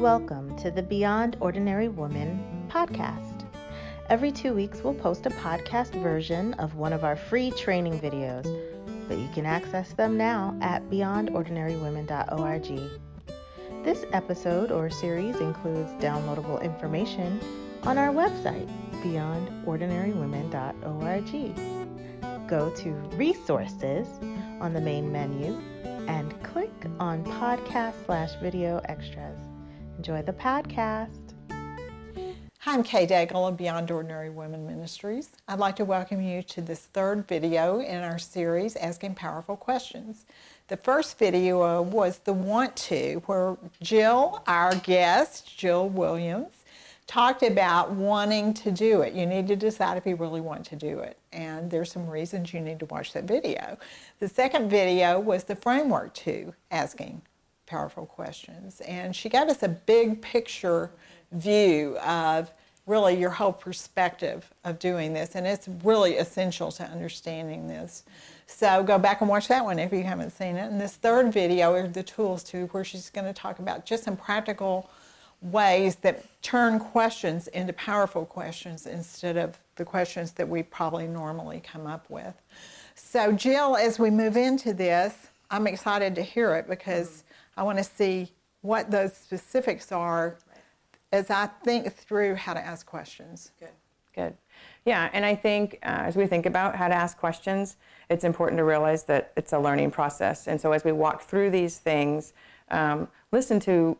Welcome to the Beyond Ordinary Women podcast. Every two weeks, we'll post a podcast version of one of our free training videos, but you can access them now at beyondordinarywomen.org. This episode or series includes downloadable information on our website, beyondordinarywomen.org. Go to Resources on the main menu and click on Podcast slash Video Extras. Enjoy the podcast. Hi, I'm Kay Daigle of Beyond Ordinary Women Ministries. I'd like to welcome you to this third video in our series, Asking Powerful Questions. The first video was the want to, where Jill, our guest, Jill Williams, talked about wanting to do it. You need to decide if you really want to do it. And there's some reasons you need to watch that video. The second video was the framework to asking powerful questions. And she gave us a big picture view of really your whole perspective of doing this. And it's really essential to understanding this. So go back and watch that one if you haven't seen it. And this third video are the tools to where she's going to talk about just some practical ways that turn questions into powerful questions instead of the questions that we probably normally come up with. So Jill, as we move into this, I'm excited to hear it because I want to see what those specifics are as I think through how to ask questions. Good. Good. Yeah, and I think uh, as we think about how to ask questions, it's important to realize that it's a learning process. And so as we walk through these things, um, listen to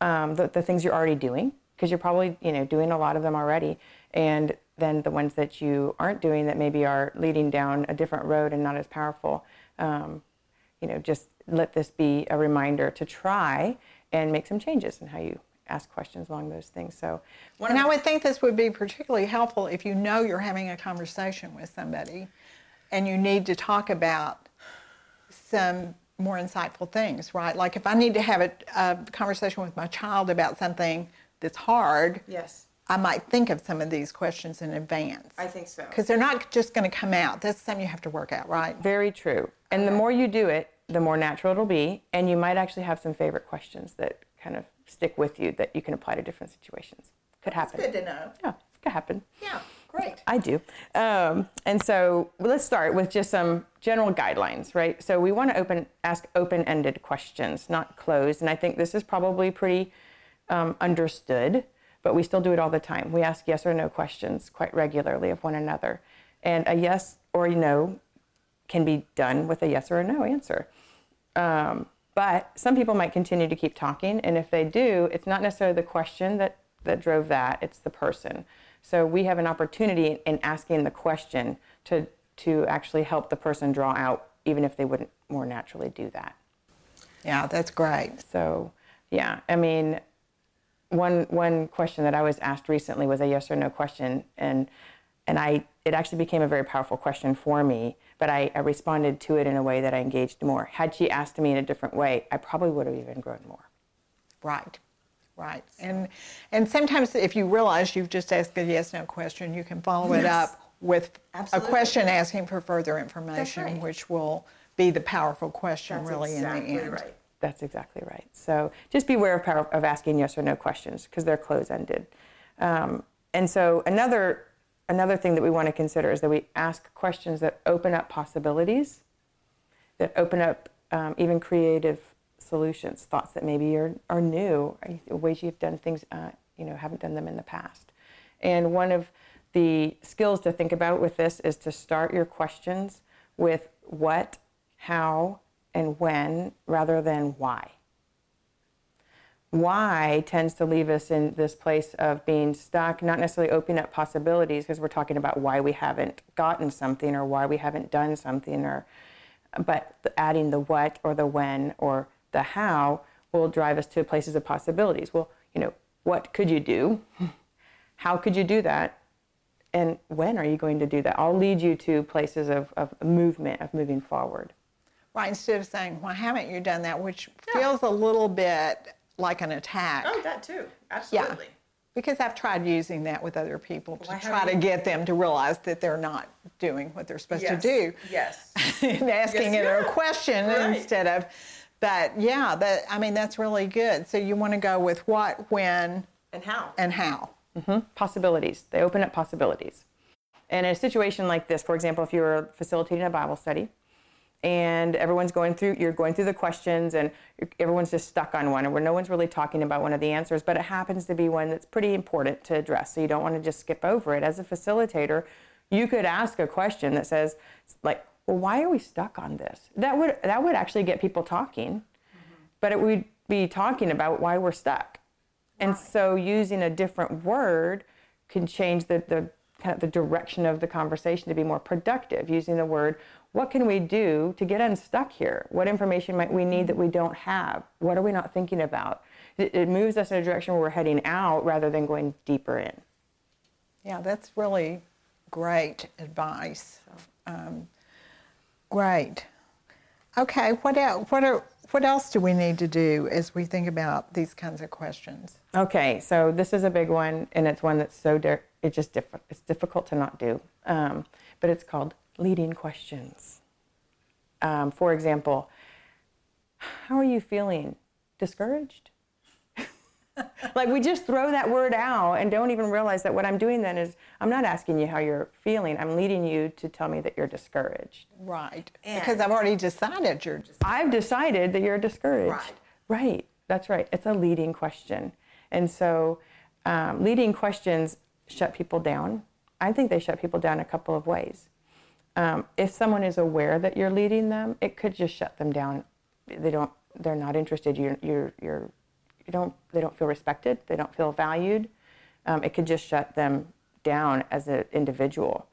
um, the, the things you're already doing, because you're probably you know doing a lot of them already, and then the ones that you aren't doing that maybe are leading down a different road and not as powerful. Um, you know, just let this be a reminder to try and make some changes in how you ask questions along those things. So, and I would think this would be particularly helpful if you know you're having a conversation with somebody and you need to talk about some more insightful things, right? Like if I need to have a, a conversation with my child about something that's hard, yes. I might think of some of these questions in advance. I think so. Because they're not just going to come out. That's something you have to work out, right? Very true. And okay. the more you do it, the more natural it'll be. And you might actually have some favorite questions that kind of stick with you that you can apply to different situations. Could happen. That's good to know. Yeah, could happen. Yeah, great. I do. Um, and so let's start with just some general guidelines, right? So we want to open, ask open-ended questions, not closed. And I think this is probably pretty um, understood, but we still do it all the time. We ask yes or no questions quite regularly of one another. And a yes or a no can be done with a yes or a no answer. Um, but some people might continue to keep talking, and if they do, it's not necessarily the question that, that drove that, it's the person. So we have an opportunity in asking the question to, to actually help the person draw out, even if they wouldn't more naturally do that. Yeah, that's great. So, yeah, I mean, one one question that I was asked recently was a yes or no question, and and I it actually became a very powerful question for me but I, I, responded to it in a way that I engaged more. Had she asked me in a different way, I probably would have even grown more. Right, right. And and sometimes if you realize you've just asked a yes no question, you can follow yes. it up with Absolutely. a question asking for further information, right. which will be the powerful question That's really exactly in the end. Right. That's exactly right. So just beware of, power, of asking yes or no questions because they're close ended. Um, and so another another thing that we want to consider is that we ask questions that open up possibilities, that open up um, even creative solutions, thoughts that maybe are, are new, ways you've done things, uh, you know, haven't done them in the past. And one of the skills to think about with this is to start your questions with what, how, and when rather than why why tends to leave us in this place of being stuck, not necessarily opening up possibilities because we're talking about why we haven't gotten something or why we haven't done something or but adding the what or the when or the how will drive us to places of possibilities. Well, you know, what could you do? How could you do that? And when are you going to do that? I'll lead you to places of, of movement, of moving forward. Right, instead of saying, why haven't you done that? Which yeah. feels a little bit like an attack. Oh, that too. Absolutely. Yeah. Because I've tried using that with other people to try to get them to realize that they're not doing what they're supposed yes. to do. Yes. and asking yes, it a question right. instead of, But yeah, that I mean that's really good. So you want to go with what, when, And how? and how. Mm-hmm. possibilities. They open up possibilities. And in a situation like this, for example, if you're facilitating a Bible study and everyone's going through, you're going through the questions and everyone's just stuck on one, and where no one's really talking about one of the answers, but it happens to be one that's pretty important to address. So you don't want to just skip over it. As a facilitator, you could ask a question that says, like, well, why are we stuck on this? That would that would actually get people talking, but it would be talking about why we're stuck. And so using a different word can change the, the kind of the direction of the conversation to be more productive. Using the word, what can we do to get unstuck here? What information might we need that we don't have? What are we not thinking about? It, it moves us in a direction where we're heading out rather than going deeper in. Yeah, that's really great advice. Um, great. Okay, what else? What are what else do we need to do as we think about these kinds of questions? Okay, so this is a big one, and it's one that's so it's just diff- it's difficult to not do. Um, but it's called leading questions. Um, for example, how are you feeling? Discouraged? like we just throw that word out and don't even realize that what I'm doing then is I'm not asking you how you're feeling. I'm leading you to tell me that you're discouraged. Right. because I've already decided you're discouraged. I've decided that you're discouraged. Right. Right. That's right. It's a leading question. And so um, leading questions shut people down. I think they shut people down a couple of ways. Um, if someone is aware that you're leading them, it could just shut them down. They don't. They're not interested. You're. You're. You're. You don't. They don't feel respected. They don't feel valued. Um, it could just shut them down as an individual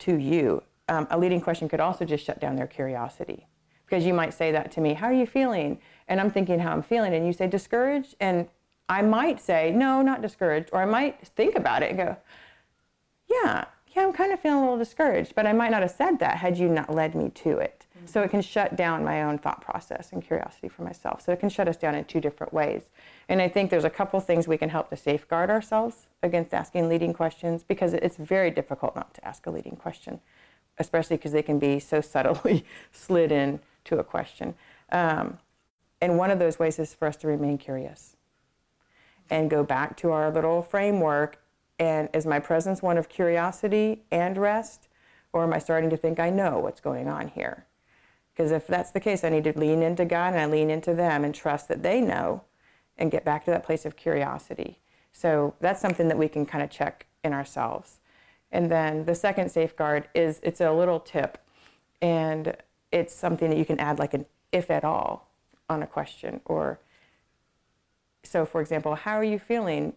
to you. Um, a leading question could also just shut down their curiosity because you might say that to me, How are you feeling? And I'm thinking how I'm feeling, and you say discouraged, and I might say, No, not discouraged, or I might think about it and go, Yeah, yeah, I'm kind of feeling a little discouraged, but I might not have said that had you not led me to it. So it can shut down my own thought process and curiosity for myself. So it can shut us down in two different ways. And I think there's a couple things we can help to safeguard ourselves against asking leading questions because it's very difficult not to ask a leading question, especially because they can be so subtly slid in to a question. Um, and one of those ways is for us to remain curious and go back to our little framework. And is my presence one of curiosity and rest? Or am I starting to think I know what's going on here? Because if that's the case, I need to lean into God and I lean into them and trust that they know and get back to that place of curiosity. So that's something that we can kind of check in ourselves. And then the second safeguard is it's a little tip and it's something that you can add like an if at all on a question or so for example, how are you feeling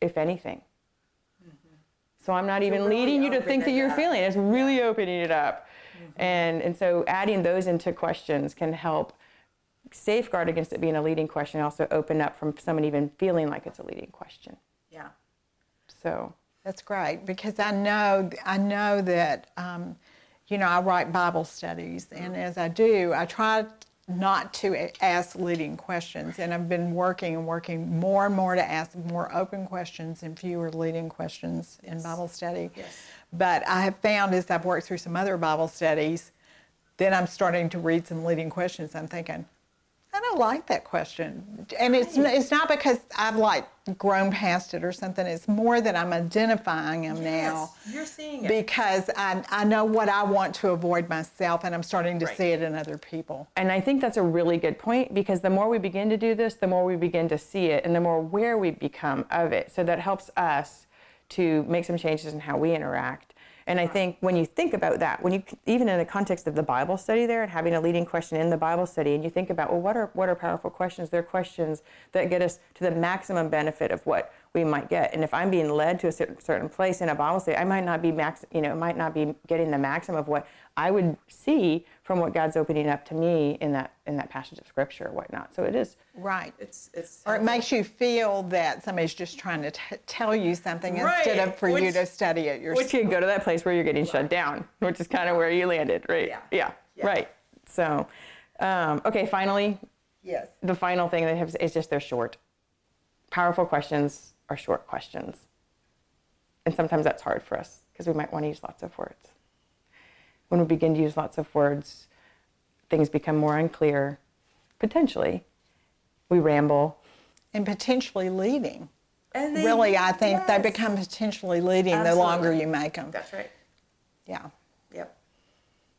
if anything? So I'm not even really leading you to think that you're up. feeling. It's really opening it up. And and so adding those into questions can help safeguard against it being a leading question, also open up from someone even feeling like it's a leading question. Yeah. So That's great because I know I know that um, you know I write Bible studies, and as I do, I try not to ask leading questions, and I've been working and working more and more to ask more open questions and fewer leading questions in Bible study. Yes. But I have found as I've worked through some other Bible studies, then I'm starting to read some leading questions. I'm thinking, I don't like that question. And it's it's not because I've like grown past it or something. It's more that I'm identifying them now You're seeing it. because I, I know what I want to avoid myself and I'm starting to Right. see it in other people. And I think that's a really good point because the more we begin to do this, the more we begin to see it and the more aware we become of it. So that helps us to make some changes in how we interact. And I think when you think about that, when you even in the context of the Bible study there and having a leading question in the Bible study, and you think about well, what are what are powerful questions? They're questions that get us to the maximum benefit of what we might get. And if I'm being led to a certain, place in a Bible study, I might not be max, you know, might not be getting the maximum of what I would see from what God's opening up to me in that in that passage of scripture or whatnot. So it is Right. It's it's Or it makes you feel that somebody's just trying to t- tell you something instead of for you to study it yourself. which can go to that place where you're getting shut down, which is kind of where you landed, right? Yeah. Yeah. Yeah. Right. So, um, okay. Finally, yes. the final thing they have is just they're short. Powerful questions are short questions, and sometimes that's hard for us because we might want to use lots of words. When we begin to use lots of words, things become more unclear, potentially we ramble. And potentially leading. And they- really, I think they become potentially leading the longer you make them. That's right. Yeah. Yep.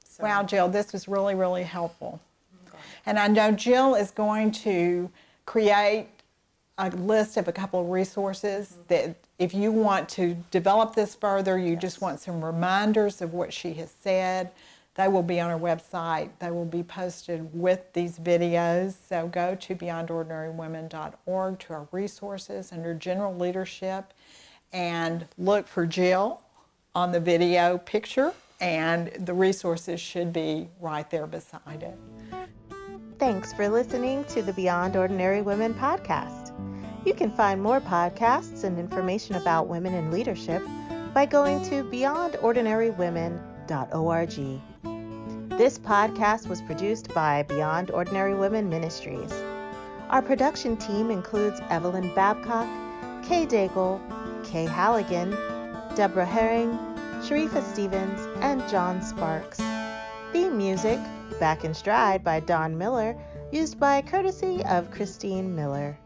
So- Wow, Jill, this was really, really helpful. Mm-hmm. And I know Jill is going to create a list of a couple of resources mm-hmm. that if you want to develop this further, you just want some reminders of what she has said, they will be on our website. They will be posted with these videos. So go to beyondordinarywomen.org to our resources under general leadership and look for Jill on the video picture and the resources should be right there beside it. Thanks for listening to the Beyond Ordinary Women podcast. You can find more podcasts and information about women in leadership by going to beyondordinarywomen.org. This podcast was produced by Beyond Ordinary Women Ministries. Our production team includes Evelyn Babcock, Kay Daigle, Kay Halligan, Deborah Herring, Sharifa Stevens, and John Sparks. Theme music, Back in Stride by Don Miller, used by courtesy of Christine Miller.